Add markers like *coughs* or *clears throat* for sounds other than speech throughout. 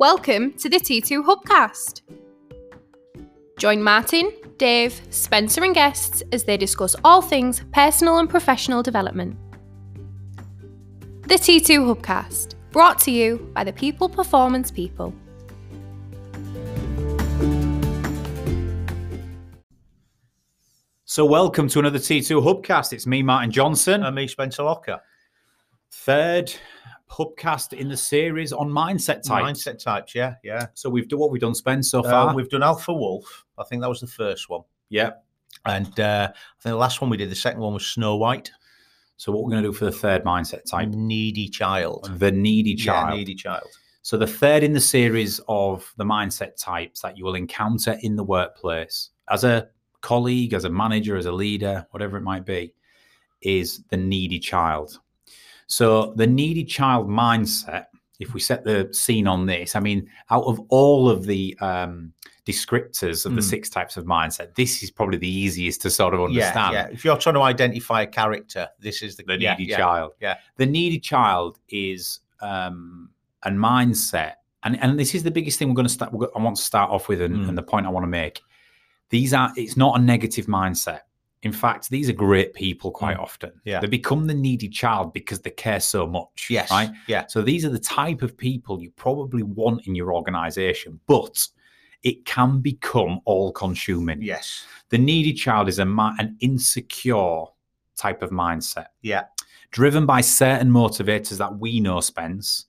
Welcome to the T2 Hubcast. Join Martin, Dave, Spencer, and guests as they discuss all things personal and professional development. The T2 Hubcast, brought to you by the People Performance People. So, welcome to another T2 Hubcast. It's me, Martin Johnson, And me, Spencer Locker. third Hubcast in the series on mindset types. Mindset types, yeah, yeah. So, we've done what we've done, Spence, so Uh, far. we've done Alpha Wolf. I think that was the first one. yeah. And uh, I think the last one we did, the second one was Snow White. So, what we're going to do for the third mindset type? Needy child. The needy child. Yeah, needy child. So, the third in the series of the mindset types that you will encounter in the workplace as a colleague, as a manager, as a leader, whatever it might be, is the needy child. So, the needy child mindset, if we set the scene on this, I mean, out of all of the um, descriptors of the Mm. six types of mindset, this is probably the easiest to sort of understand. Yeah, yeah. If you're trying to identify a character, this is the, the needy yeah, child. yeah. The needy child is um, a mindset, and and this is the biggest thing we're going to start. I want to start off with, and, Mm. and the point I want to make. These are. It's not a negative mindset. In fact, these are great people quite Mm. often. Yeah. They become the needy child because they care so much. Yes. Right. Yeah. So these are the type of people you probably want in your organization, but it can become all consuming. Yes. The needy child is a an insecure type of mindset Yeah. driven by certain motivators that we know, Spence.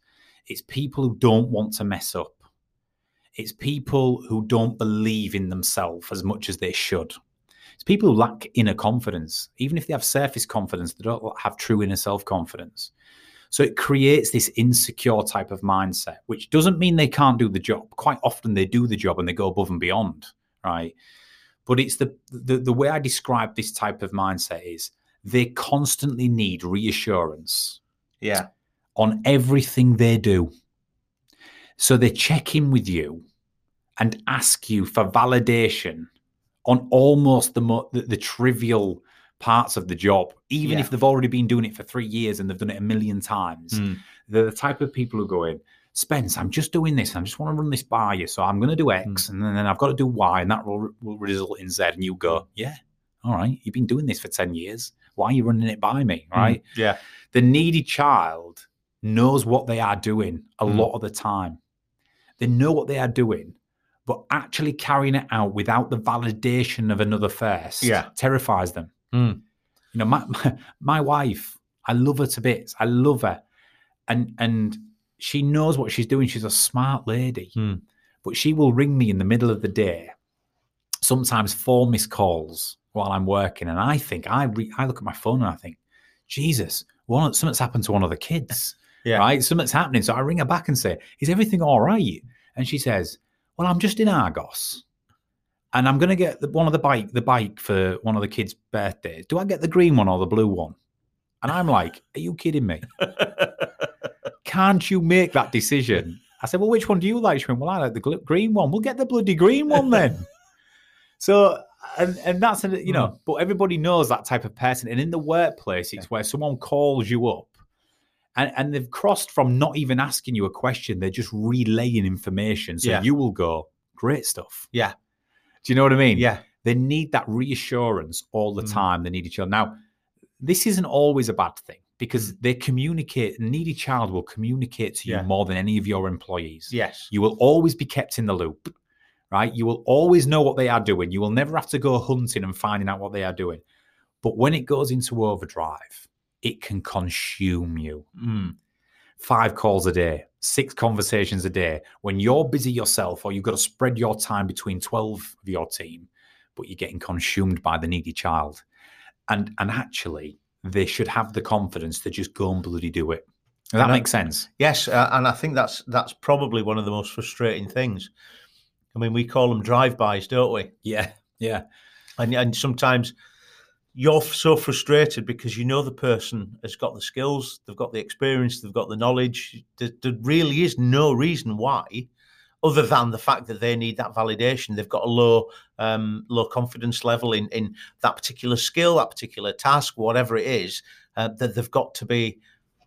It's people who don't want to mess up. It's people who don't believe in themselves as much as they should. It's people who lack inner confidence. Even if they have surface confidence, they don't have true inner self confidence. So it creates this insecure type of mindset, which doesn't mean they can't do the job. Quite often they do the job and they go above and beyond, right? But it's the the, the way I describe this type of mindset is they constantly need reassurance Yeah. on everything they do. So they check in with you and ask you for validation on almost the mo- the, the trivial parts of the job, even Yeah. if they've already been doing it for three years and they've done it a million times. Mm. They're the type of people who go in, Spence, I'm just doing this. I just want to run this by you. So I'm going to do X and then I've got to do Y and that will, will result in Z. And you go, yeah, all right. You've been doing this for 10 years. Why are you running it by me? Right. Mm. Yeah. The needy child knows what they are doing a Mm. lot of the time. They know what they are doing, but actually carrying it out without the validation of another first Yeah. terrifies them. Mm. You know, my, my *laughs* my wife, I love her to bits. I love her, and and she knows what she's doing. She's a smart lady, Mm. but she will ring me in the middle of the day, sometimes four missed calls while I'm working, and I think I re- I look at my phone and I think, Jesus, one something's happened to one of the kids, *laughs* Yeah. right? Something's happening. So I ring her back and say, Is everything all right? And she says, Well, I'm just in Argos. And I'm going to get the, one of the bike, the bike for one of the kids' birthdays. Do I get the green one or the blue one? And I'm like, Are you kidding me? *laughs* Can't you make that decision? I said, Well, which one do you like? She went, Well, I like the gl- green one. We'll get the bloody green one then. *laughs* so, and, and that's, a- you know, hmm. but everybody knows that type of person. And in the workplace, it's where someone calls you up and, and they've crossed from not even asking you a question, they're just relaying information. So Yeah. you will go, Great stuff. Yeah. Do you know what I mean? Yeah. They need that reassurance all the Mm. time. They need each other. Now, this isn't always a bad thing because they communicate. Needy child will communicate to you Yeah. more than any of your employees. Yes. You will always be kept in the loop, right? You will always know what they are doing. You will never have to go hunting and finding out what they are doing. But when it goes into overdrive, it can consume you. Mm. Five calls a day, six conversations a day. When you're busy yourself, or you've got to spread your time between 12 of your team, but you're getting consumed by the needy child. And and actually, they should have the confidence to just go and bloody do it. Does that And I- sense? Yes, uh, and I think that's that's probably one of the most frustrating things. I mean, we call them drive-bys, don't we? Yeah. Yeah. And and sometimes you're so frustrated because you know the person has got the skills, they've got the experience, they've got the knowledge. There, there really is no reason why, other than the fact that they need that validation. They've got a low um, low confidence level in in that particular skill, that particular task, whatever it is. Uh, that they've got to be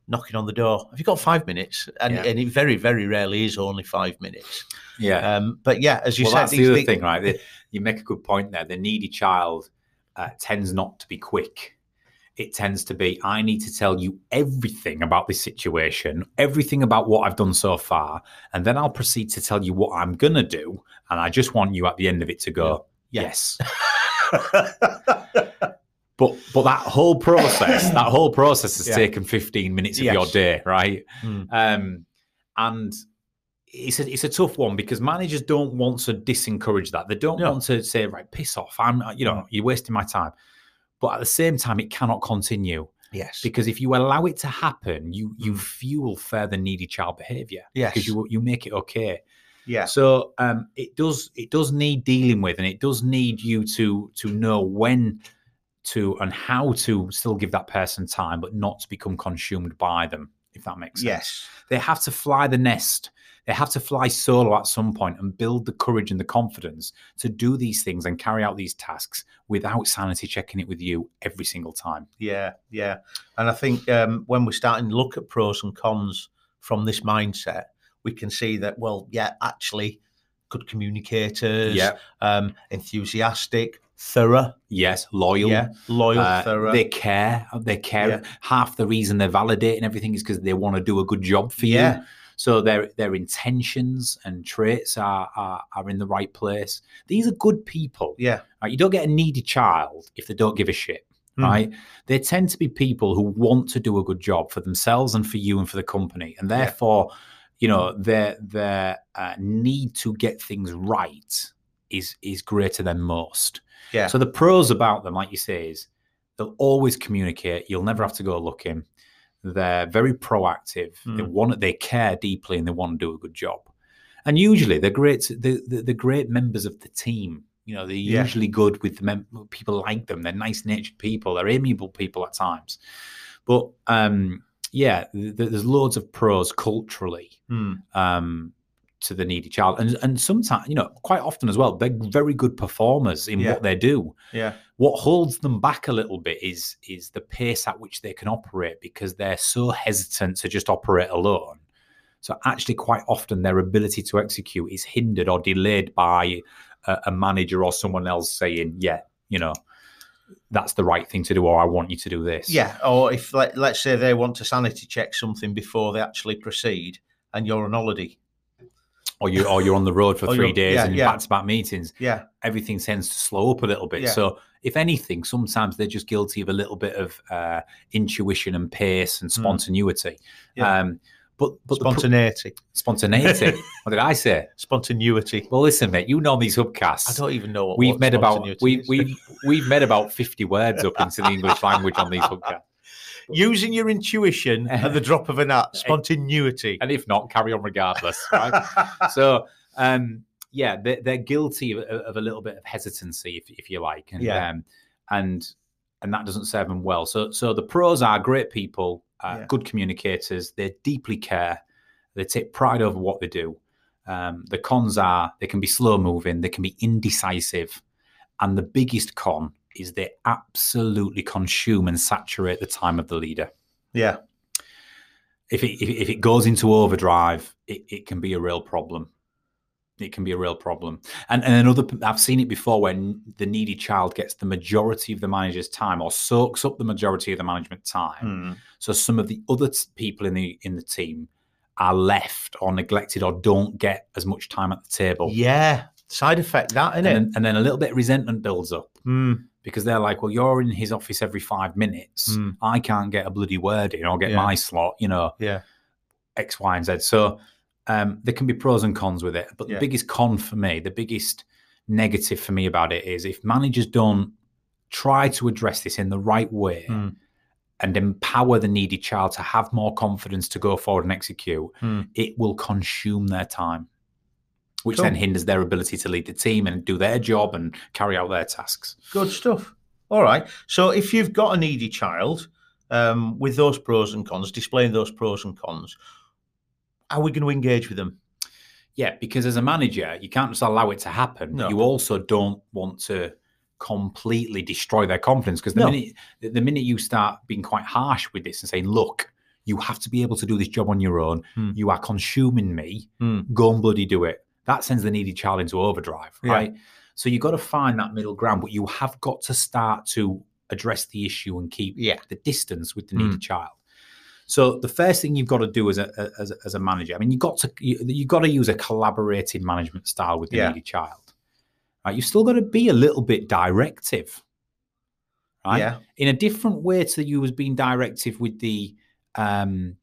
knocking on the door. Have you got five minutes? And, Yeah. and it very, very rarely is only five minutes. Yeah. Um, but yeah, as you well, said, that's the other thi- thing, right? The- you make a good point there. The needy child uh, tends not to be quick. It tends to be, I need to tell you everything about this situation, everything about what I've done so far, and then I'll proceed to tell you what I'm going to do. And I just want you at the end of it to go, Yeah. yes. *laughs* But but that whole process, that whole process has Yeah. taken 15 minutes of Yes. your day, right? Mm. Um, and it's a, it's a tough one because managers don't want to disencourage that. They don't No. want to say, right, piss off. I'm, you know, Mm. you're wasting my time. But at the same time, it cannot continue yes. because if you allow it to happen, you you fuel further needy child behaviour Mm. Yes. because you you make it okay. yeah. So um, it does it does need dealing with, and it does need you to to know when to and how to still give that person time, but not to become consumed by them. If that makes sense. Yes. They have to fly the nest. They have to fly solo at some point and build the courage and the confidence to do these things and carry out these tasks without sanity checking it with you every single time. Yeah, yeah. And I think um, when we're starting to look at pros and cons from this mindset, we can see that, well, yeah, actually, good communicators, yeah. um, enthusiastic, thorough, Yes, loyal. yeah, loyal, Uh, thorough. they care. They care. Yeah. Half the reason they're validating everything is because they want to do a good job for you. Yeah. So their their intentions and traits are, are are in the right place. These are good people. yeah, Right? You don't get a needy child if they don't give a shit. Mm. Right? They tend to be people who want to do a good job for themselves and for you and for the company, and Yeah. therefore, you know, their their uh, need to get things right is is greater than most. yeah, So the pros about them, like you say, is they'll always communicate. You'll never have to go looking. They're very proactive. They Mm. want they care deeply and they want to do a good job. And usually they're great. They're, they're they're great members of the team. You know, they're Yeah. usually good with the mem- people like them. They're nice natured people. They're amiable people at times. But um, yeah, th- there's loads of pros culturally Mm. um, to the needy child, and and sometimes you know quite often as well, they're very good performers in Yeah. what they do. Yeah, what holds them back a little bit is is the pace at which they can operate because they're so hesitant to just operate alone. So actually quite often their ability to execute is hindered or delayed by a, a manager or someone else saying yeah you know that's the right thing to do or i want you to do this. Yeah. Or if let, let's say they want to sanity check something before they actually proceed, and you're on holiday, or you or you're on the road for three days yeah, and yeah. back-to-back meetings yeah, everything tends to slow up a little bit. Yeah. So, if anything, sometimes they're just guilty of a little bit of uh, intuition and pace and spontaneity. Hmm. Yeah. Um, but but the pr- spontaneity, spontaneity. *laughs* what did I say? spontaneity. Well, listen, mate. You know these hubcasts. I don't even know what We've what made about spontaneity we we *laughs* we've met about fifty words up into the English language on these hubcasts. Using your intuition at the *laughs* drop of an hat, spontaneity. And if not, carry on regardless. Right? *laughs* so um yeah they're, they're guilty of, of a little bit of hesitancy if, if you like and Yeah. um and and that doesn't serve them well so so the pros are great people uh, Yeah. good communicators they deeply care they take pride over what they do um, the cons are they can be slow moving they can be indecisive and the biggest con is they absolutely consume and saturate the time of the leader yeah, if it if, if it goes into overdrive, it, it can be a real problem. It can be a real problem. And and another I've seen it before when the needy child gets the majority of the manager's time or soaks up the majority of the management time. Hmm. So some of the other t- people in the in the team are left or neglected or don't get as much time at the table. yeah. Side effect that, isn't And it? then, and then a little bit of resentment builds up Mm, because they're like, well, you're in his office every five minutes. Mm. I can't get a bloody word in or get Yeah. my slot, you know. yeah, X, Y, and Z. So um, there can be pros and cons with it. But Yeah. the biggest con for me, the biggest negative for me about it is if managers don't try to address this in the right way Hmm. and empower the needy child to have more confidence to go forward and execute, Hmm. it will consume their time, which Cool. then hinders their ability to lead the team and do their job and carry out their tasks. Good stuff. All right. So if you've got a needy child um, with those pros and cons, displaying those pros and cons, how are we going to engage with them? Yeah, because as a manager, you can't just allow it to happen. No. You also don't want to completely destroy their confidence because the No. minute the, minute you start being quite harsh with this and saying, "Look, You have to be able to do this job on your own. Hmm. You are consuming me. Hmm. Go and bloody do it. That sends the needy child into overdrive, Yeah. right? So you've got to find that middle ground, but you have got to start to address the issue and keep Yeah. the distance with the Hmm. needy child. So the first thing you've got to do as a as, a- as a manager, I mean, you've got to you, you've got to use a collaborative management style with the Yeah. needy child. Right? You've still got to be a little bit directive, right? Yeah. In a different way to you was being directive with the um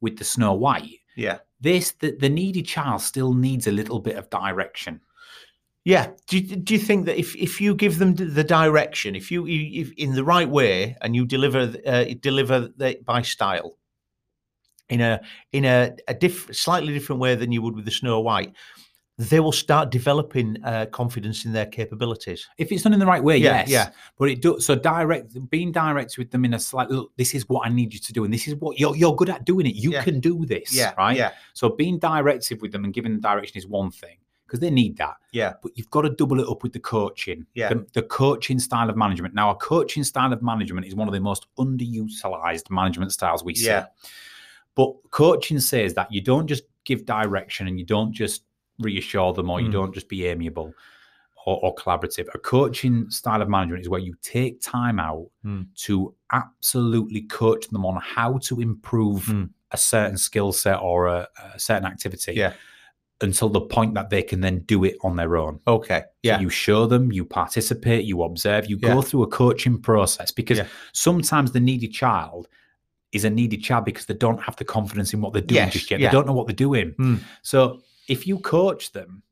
with the Snow White. Yeah. This the, the needy child still needs a little bit of direction. Yeah. Do you, do you think that if, if you give them the direction, if you, if in the right way and you deliver uh, deliver it by style, in a in a, a diff, slightly different way than you would with the Snow White, they will start developing uh, confidence in their capabilities. If it's done in the right way, Yeah, yes. yeah. But it does so direct being direct with them in a slight, look, this is what I need you to do, and this is what you're you're good at doing it. You Yeah. can do this. Yeah. Right. Yeah. So being directive with them and giving them direction is one thing because they need that. Yeah. But you've got to double it up with the coaching. Yeah. The, the coaching style of management. Now, a coaching style of management is one of the most underutilized management styles we see. Yeah. But coaching says that you don't just give direction and you don't just reassure them or you Mm. don't just be amiable or, or collaborative. A coaching style of management is where you take time out Mm. to absolutely coach them on how to improve Mm. a certain skill set or a, a certain activity Yeah. until the point that they can then do it on their own. Okay. So Yeah. you show them, you participate, you observe, you Yeah. go through a coaching process because Yeah. sometimes the needy child is a needy child because they don't have the confidence in what they're doing Yes, just yet. yeah. They don't know what they're doing. Mm. So if you coach them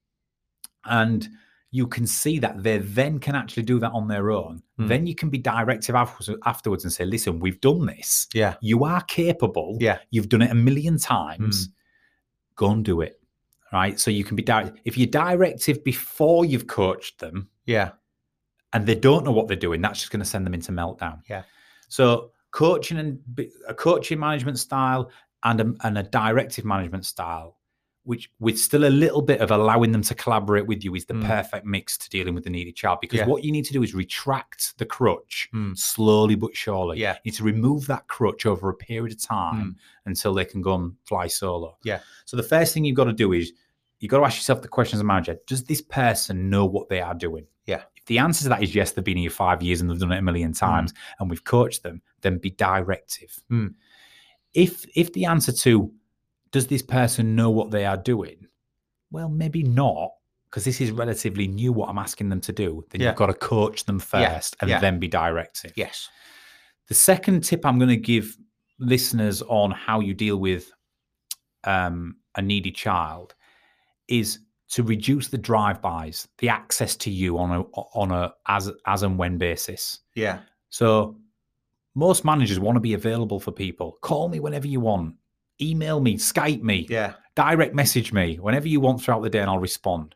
and you can see that they then can actually do that on their own, Mm. then you can be directive afterwards, and say, listen, we've done this. Yeah. You are capable. Yeah. You've done it a million times. Go and do it. Right. So you can be direct. If you're directive before you've coached them Yeah. and they don't know what they're doing, that's just going to send them into meltdown. Yeah. So coaching and a coaching management style and a, and a directive management style, which with still a little bit of allowing them to collaborate with you, is the Mm. perfect mix to dealing with the needy child. Because Yeah. what you need to do is retract the crutch Mm. slowly but surely. Yeah. You need to remove that crutch over a period of time until they can go and fly solo. Yeah. So the first thing you've got to do is you've got to ask yourself the question as a manager: Does this person know what they are doing? Yeah. If the answer to that is yes, they've been here five years and they've done it a million times, and we've coached them, then be directive. Mm. If if the answer to does this person know what they are doing? Well, maybe not, because this is relatively new. What I'm asking them to do, then Yeah. you've got to coach them Yeah, first and yeah. then be directive. Yes. The second tip I'm going to give listeners on how you deal with um, a needy child is to reduce the drive-bys, the access to you on a on a as as and when basis. Yeah. So most managers want to be available for people. Call me whenever you want. Email me, Skype me, Yeah. direct message me whenever you want throughout the day and I'll respond.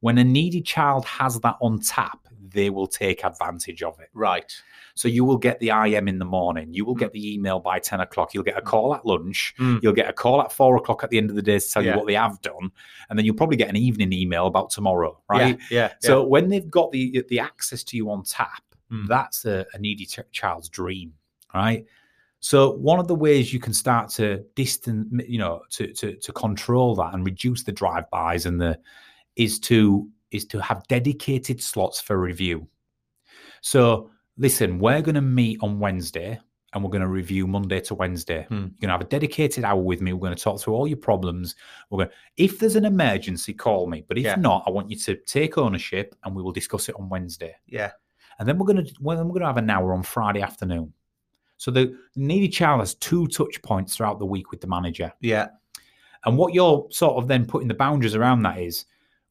When a needy child has that on tap, they will take advantage of it. Right. So you will get the IM in the morning. You will get the email by 10 o'clock. You'll get a call at lunch. Mm. You'll get a call at four o'clock at the end of the day to tell Yeah. you what they have done. And then you'll probably get an evening email about tomorrow, right? Yeah. Yeah. So when they've got the the access to you on tap, Mm. that's a, a needy ch- child's dream, right? So one of the ways you can start to distance, you know, to to to control that and reduce the drive-bys and the is to is to have dedicated slots for review. So listen, we're going to meet on Wednesday and we're going to review Monday to Wednesday. Hmm. You're going to have a dedicated hour with me. We're going to talk through all your problems. We're going. If there's an emergency, call me. But if Yeah. not, I want you to take ownership and we will discuss it on Wednesday. Yeah. And then we're going to well, then we're going to have an hour on Friday afternoon. So the needy child has two touch points throughout the week with the manager. Yeah. And what you're sort of then putting the boundaries around that is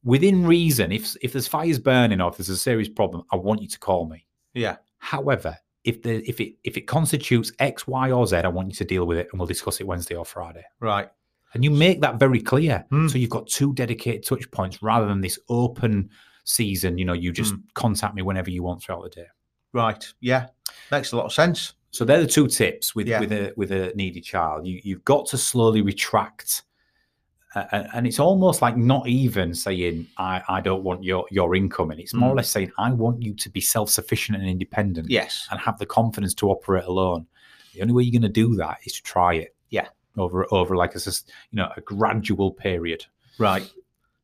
within reason. If if there's fires burning or if there's a serious problem, I want you to call me. Yeah. However, if the if it if it constitutes X, Y, or Z, I want you to deal with it, and we'll discuss it Wednesday or Friday. Right. And you make that very clear. Mm. So you've got two dedicated touch points rather than this open season. You know, you just contact me whenever you want throughout the day. Right. Yeah. Makes a lot of sense. So they're the two tips with Yeah. with a with a needy child. You you've got to slowly retract, uh, and- it's almost like not even saying I I don't want your your income, and it's more or Mm. less saying I want you to be self sufficient and independent, Yes. and have the confidence to operate alone. The only way you're going to do that is to try it. Yeah. over over like a you know a gradual period. Right.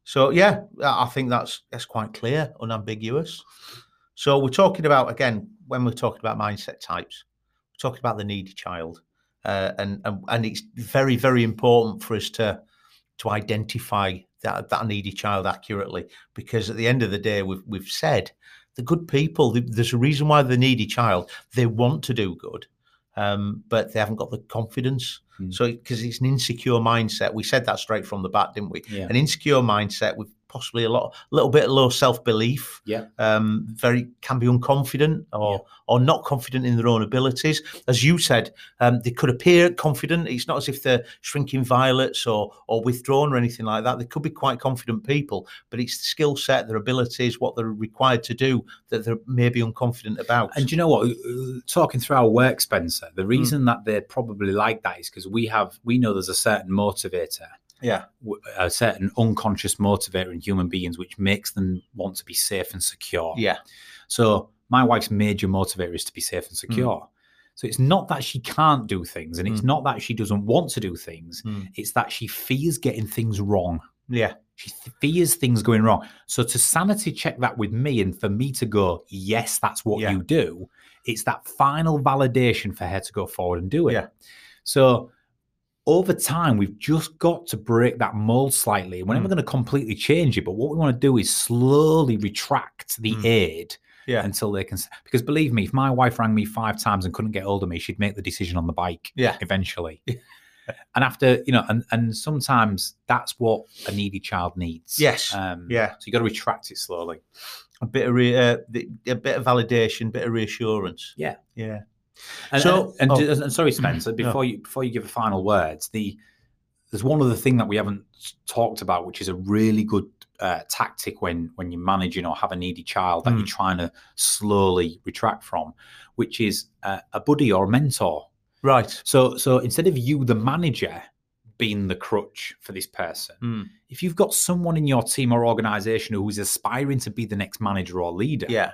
So yeah, I think that's that's quite clear, unambiguous. So we're talking about again when we're talking about mindset types, talking about the needy child, uh, and, and and it's very very important for us to to identify that that needy child accurately because at the end of the day we've we've said the good people there's a reason why the needy child they want to do good um, but they haven't got the confidence Mm. so because it's an insecure mindset we said that straight from the bat didn't we Yeah. an insecure mindset with possibly a lot, a little bit of low self belief. Yeah. Um, very can be unconfident or or not confident in their own abilities. As you said, um, they could appear confident. It's not as if they're shrinking violets or or withdrawn or anything like that. They could be quite confident people, but it's the skill set, their abilities, what they're required to do that they're maybe unconfident about. And do you know what? Uh, Talking through our work, Spencer, the reason that they're probably like that is because we have, we know there's a certain motivator, yeah, a certain unconscious motivator in human beings, which makes them want to be safe and secure. yeah, So my wife's major motivator is to be safe and secure. So it's not that she can't do things, and it's Mm. not that she doesn't want to do things. Mm. It's that she fears getting things wrong. yeah, She fears things going wrong. So to sanity check that with me and for me to go, yes, that's what Yeah. you do, it's that final validation for her to go forward and do it. Yeah. So over time, we've just got to break that mold slightly. We're never Mm. going to completely change it, but what we want to do is slowly retract the Mm. aid Yeah. until they can. Because believe me, if my wife rang me five times and couldn't get hold of me, she'd make the decision on the bike yeah, eventually. *laughs* and after, you know, and, and sometimes that's what a needy child needs. Yes. Um, yeah. So you got to retract it slowly. A bit of re- uh, a bit of validation, bit of reassurance. Yeah. yeah, And, So- and, and, oh. and sorry, Spencer, before you before you give a final words, the there's one other thing that we haven't talked about, which is a really good uh, tactic when when you're managing or have a needy child that Mm. you're trying to slowly retract from, which is uh, a buddy or a mentor. right. So so instead of you, the manager, being the crutch for this person, Mm. if you've got someone in your team or organization who's aspiring to be the next manager or leader, Yeah,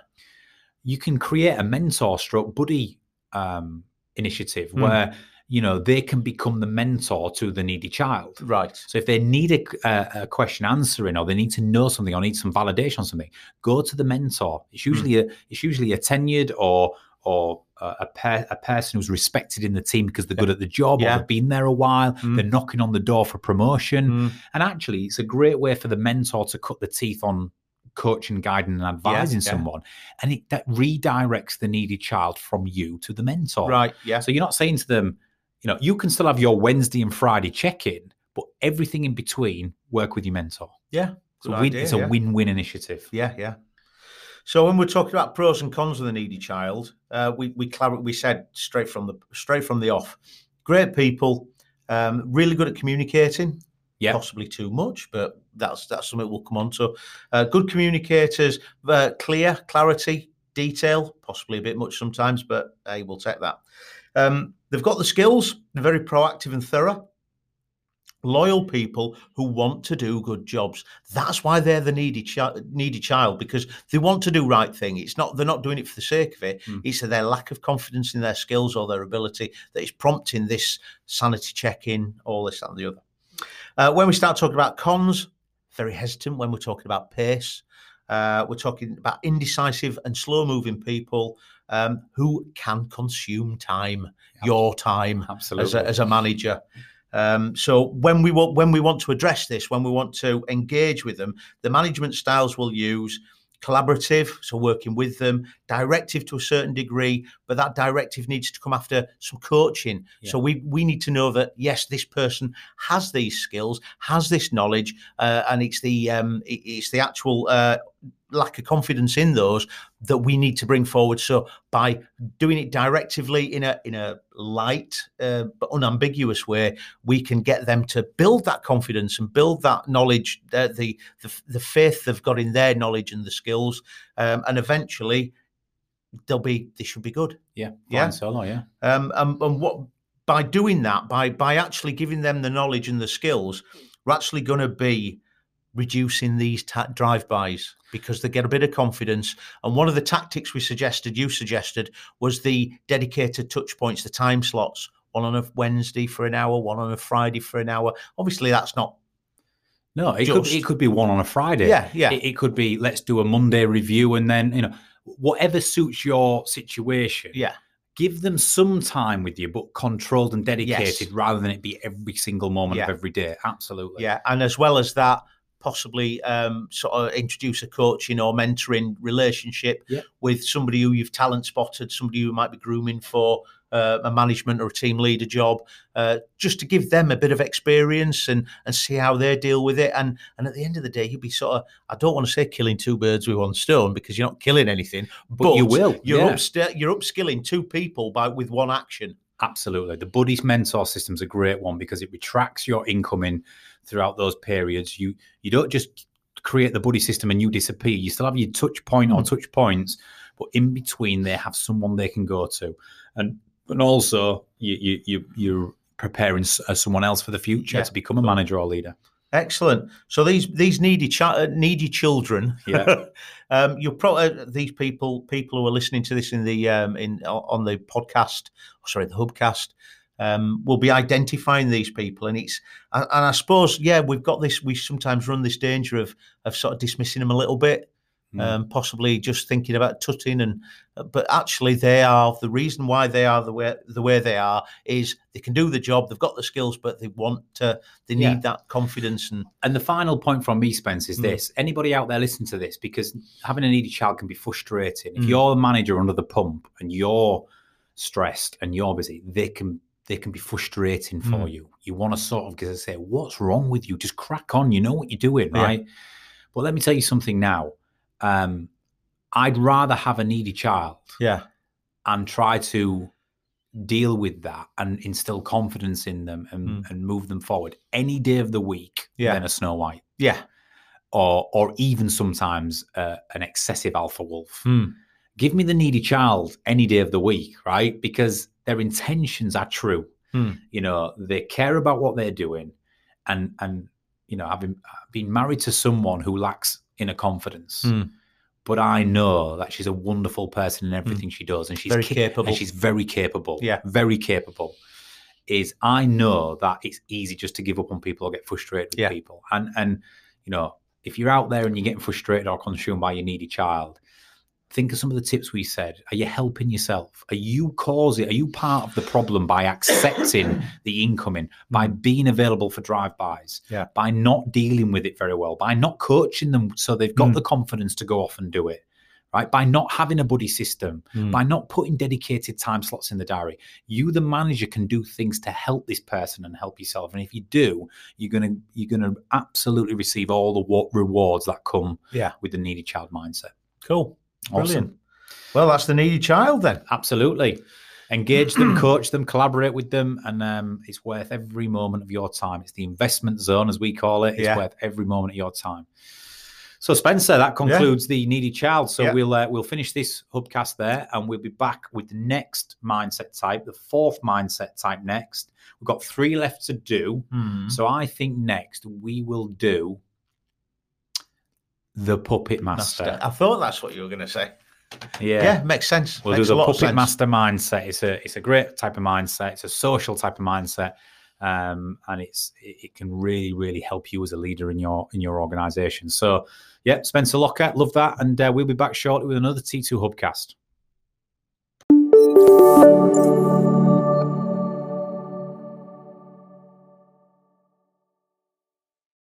you can create a mentor stroke buddy um, initiative Mm. where you know they can become the mentor to the needy child. right. So if they need a, a, a question answering or they need to know something or need some validation on something, go to the mentor. It's Hmm. usually a it's usually a tenured or or a, a, per, a person who's respected in the team because they're good at the job Yeah. or they've been there a while. Mm. They're knocking on the door for promotion. Mm. And actually, it's a great way for the mentor to cut the teeth on coaching, guiding, and advising yeah. someone. And it that redirects the needy child from you to the mentor. Right. Yeah. So you're not saying to them, you know, you can still have your Wednesday and Friday check in, but everything in between, work with your mentor. Yeah. It's a, win, idea, it's a yeah. win-win initiative. Yeah, yeah. So when we're talking about pros and cons of the needy child, uh, we we clar- we said straight from the straight from the off, great people, um, really good at communicating. Yeah. possibly too much, but that's that's something we'll come on to. Uh, good communicators, uh, clear, clarity, detail, possibly a bit much sometimes, but hey, we'll take that. Um, they've got the skills. They're very proactive and thorough. Loyal people who want to do good jobs. That's why they're the needy child, needy child because they want to do right thing. It's not they're not doing it for the sake of it. Mm. It's their lack of confidence in their skills or their ability that is prompting this sanity check-in, all this that, and the other. Uh, when we start talking about cons, very hesitant when we're talking about pace. Uh, we're talking about indecisive and slow-moving people um, who can consume time, your time Absolutely. as a, as a manager. Um, so when we want when we want to address this, when we want to engage with them, the management styles we'll use collaborative, so working with them, directive to a certain degree, but that directive needs to come after some coaching. So we we need to know that yes, this person has these skills, has this knowledge, uh, and it's the um, it- it's the actual uh, lack of confidence in those that we need to bring forward. So by doing it directively in a in a light uh, but unambiguous way, we can get them to build that confidence and build that knowledge, uh, the, the the faith they've got in their knowledge and the skills, um, and eventually they'll be they should be good. yeah. Yeah. Solo, yeah. Um, and, and what by doing that, by by actually giving them the knowledge and the skills, we're actually going to be reducing these ta- drive-bys because they get a bit of confidence. And one of the tactics we suggested, you suggested, was the dedicated touch points, the time slots. one on a Wednesday for an hour, one on a Friday for an hour. Obviously, that's not. No, it could it could be one on a Friday. Yeah, yeah. It, it could be let's do a Monday review and then you know whatever suits your situation. Yeah. Give them some time with you, but controlled and dedicated, Yes. rather than it be every single moment of every day. Absolutely. Yeah, and as well as that, possibly um, sort of introduce a coaching or mentoring relationship Yeah. with somebody who you've talent spotted, somebody who might be grooming for uh, a management or a team leader job, uh, just to give them a bit of experience and and see how they deal with it. And and at the end of the day, you'll be sort of I don't want to say killing two birds with one stone because you're not killing anything, But you will, You're yeah. upst- you're upskilling two people by with one action. Absolutely. The buddies mentor system's a great one because it retracts your incoming throughout those periods. You you don't just create the buddy system and you disappear. You still have your touch point or Mm. touch points, but in between they have someone they can go to. And and also you you, you you're preparing uh, someone else for the future Yeah, to become a manager or leader. Excellent. So these these needy chi- uh, needy children, Yeah. *laughs* um, you're probably these people people who are listening to this in the um, in on the podcast, sorry, the Hubcast, um, will be identifying these people, and it's and, and I suppose yeah, we've got this. We sometimes run this danger of of sort of dismissing them a little bit, Mm. um, possibly just thinking about tutting, and but actually they are the reason why they are the way the way they are is they can do the job, they've got the skills, but they want to, they need Yeah. that confidence and And the final point from me, Spence, is Mm. this: anybody out there listen to this because having a needy child can be frustrating. If Mm. you're the manager under the pump and you're stressed and you're busy, they can they can be frustrating for Mm. you. You want to sort of get to say, "What's wrong with you? Just crack on. You know what you're doing, Yeah. right?" But let me tell you something now. Um, I'd rather have a needy child yeah. and try to deal with that and instill confidence in them and, Mm. and move them forward any day of the week Yeah. than a Snow White Yeah. or or even sometimes uh, an excessive alpha wolf. Mm. Give me the needy child any day of the week, right? Because their intentions are true. Hmm. You know, they care about what they're doing, and and you know, I've been, I've been married to someone who lacks inner confidence. Hmm. But I know that she's a wonderful person in everything she does, and she's Very ca- capable. And she's very capable. Yeah. very capable. Is I know that it's easy just to give up on people or get frustrated with Yeah. people, and and you know if you're out there and you're getting frustrated or consumed by your needy child, think of some of the tips we said. Are you helping yourself? Are you causing? Are you part of the problem by accepting *coughs* the incoming, by being available for drive-bys, Yeah. by not dealing with it very well, by not coaching them so they've got Mm. the confidence to go off and do it, right? By not having a buddy system, Mm. by not putting dedicated time slots in the diary. You, the manager, can do things to help this person and help yourself. And if you do, you're gonna you're gonna absolutely receive all the rewards that come Yeah. with the needy child mindset. Cool. Brilliant. Awesome. Well, that's the needy child then. Absolutely. Engage them, *clears throat* coach them, collaborate with them, and um, it's worth every moment of your time. It's the investment zone, as we call it. It's Yeah. worth every moment of your time. So, Spencer, that concludes the needy child. So Yeah. we'll uh, we'll finish this hubcast there, and we'll be back with the next mindset type, the fourth mindset type next. We've got three left to do. Hmm. So I think next we will do the puppet master. Master. I thought that's what you were going to say. Yeah. Yeah, makes sense. We'll makes do a of puppet master mindset. It's a it's a great type of mindset. It's a social type of mindset, um, and it's it, it can really really help you as a leader in your in your organisation. So, yeah, Spencer Locker, love that, and uh, we'll be back shortly with another T2 Hubcast.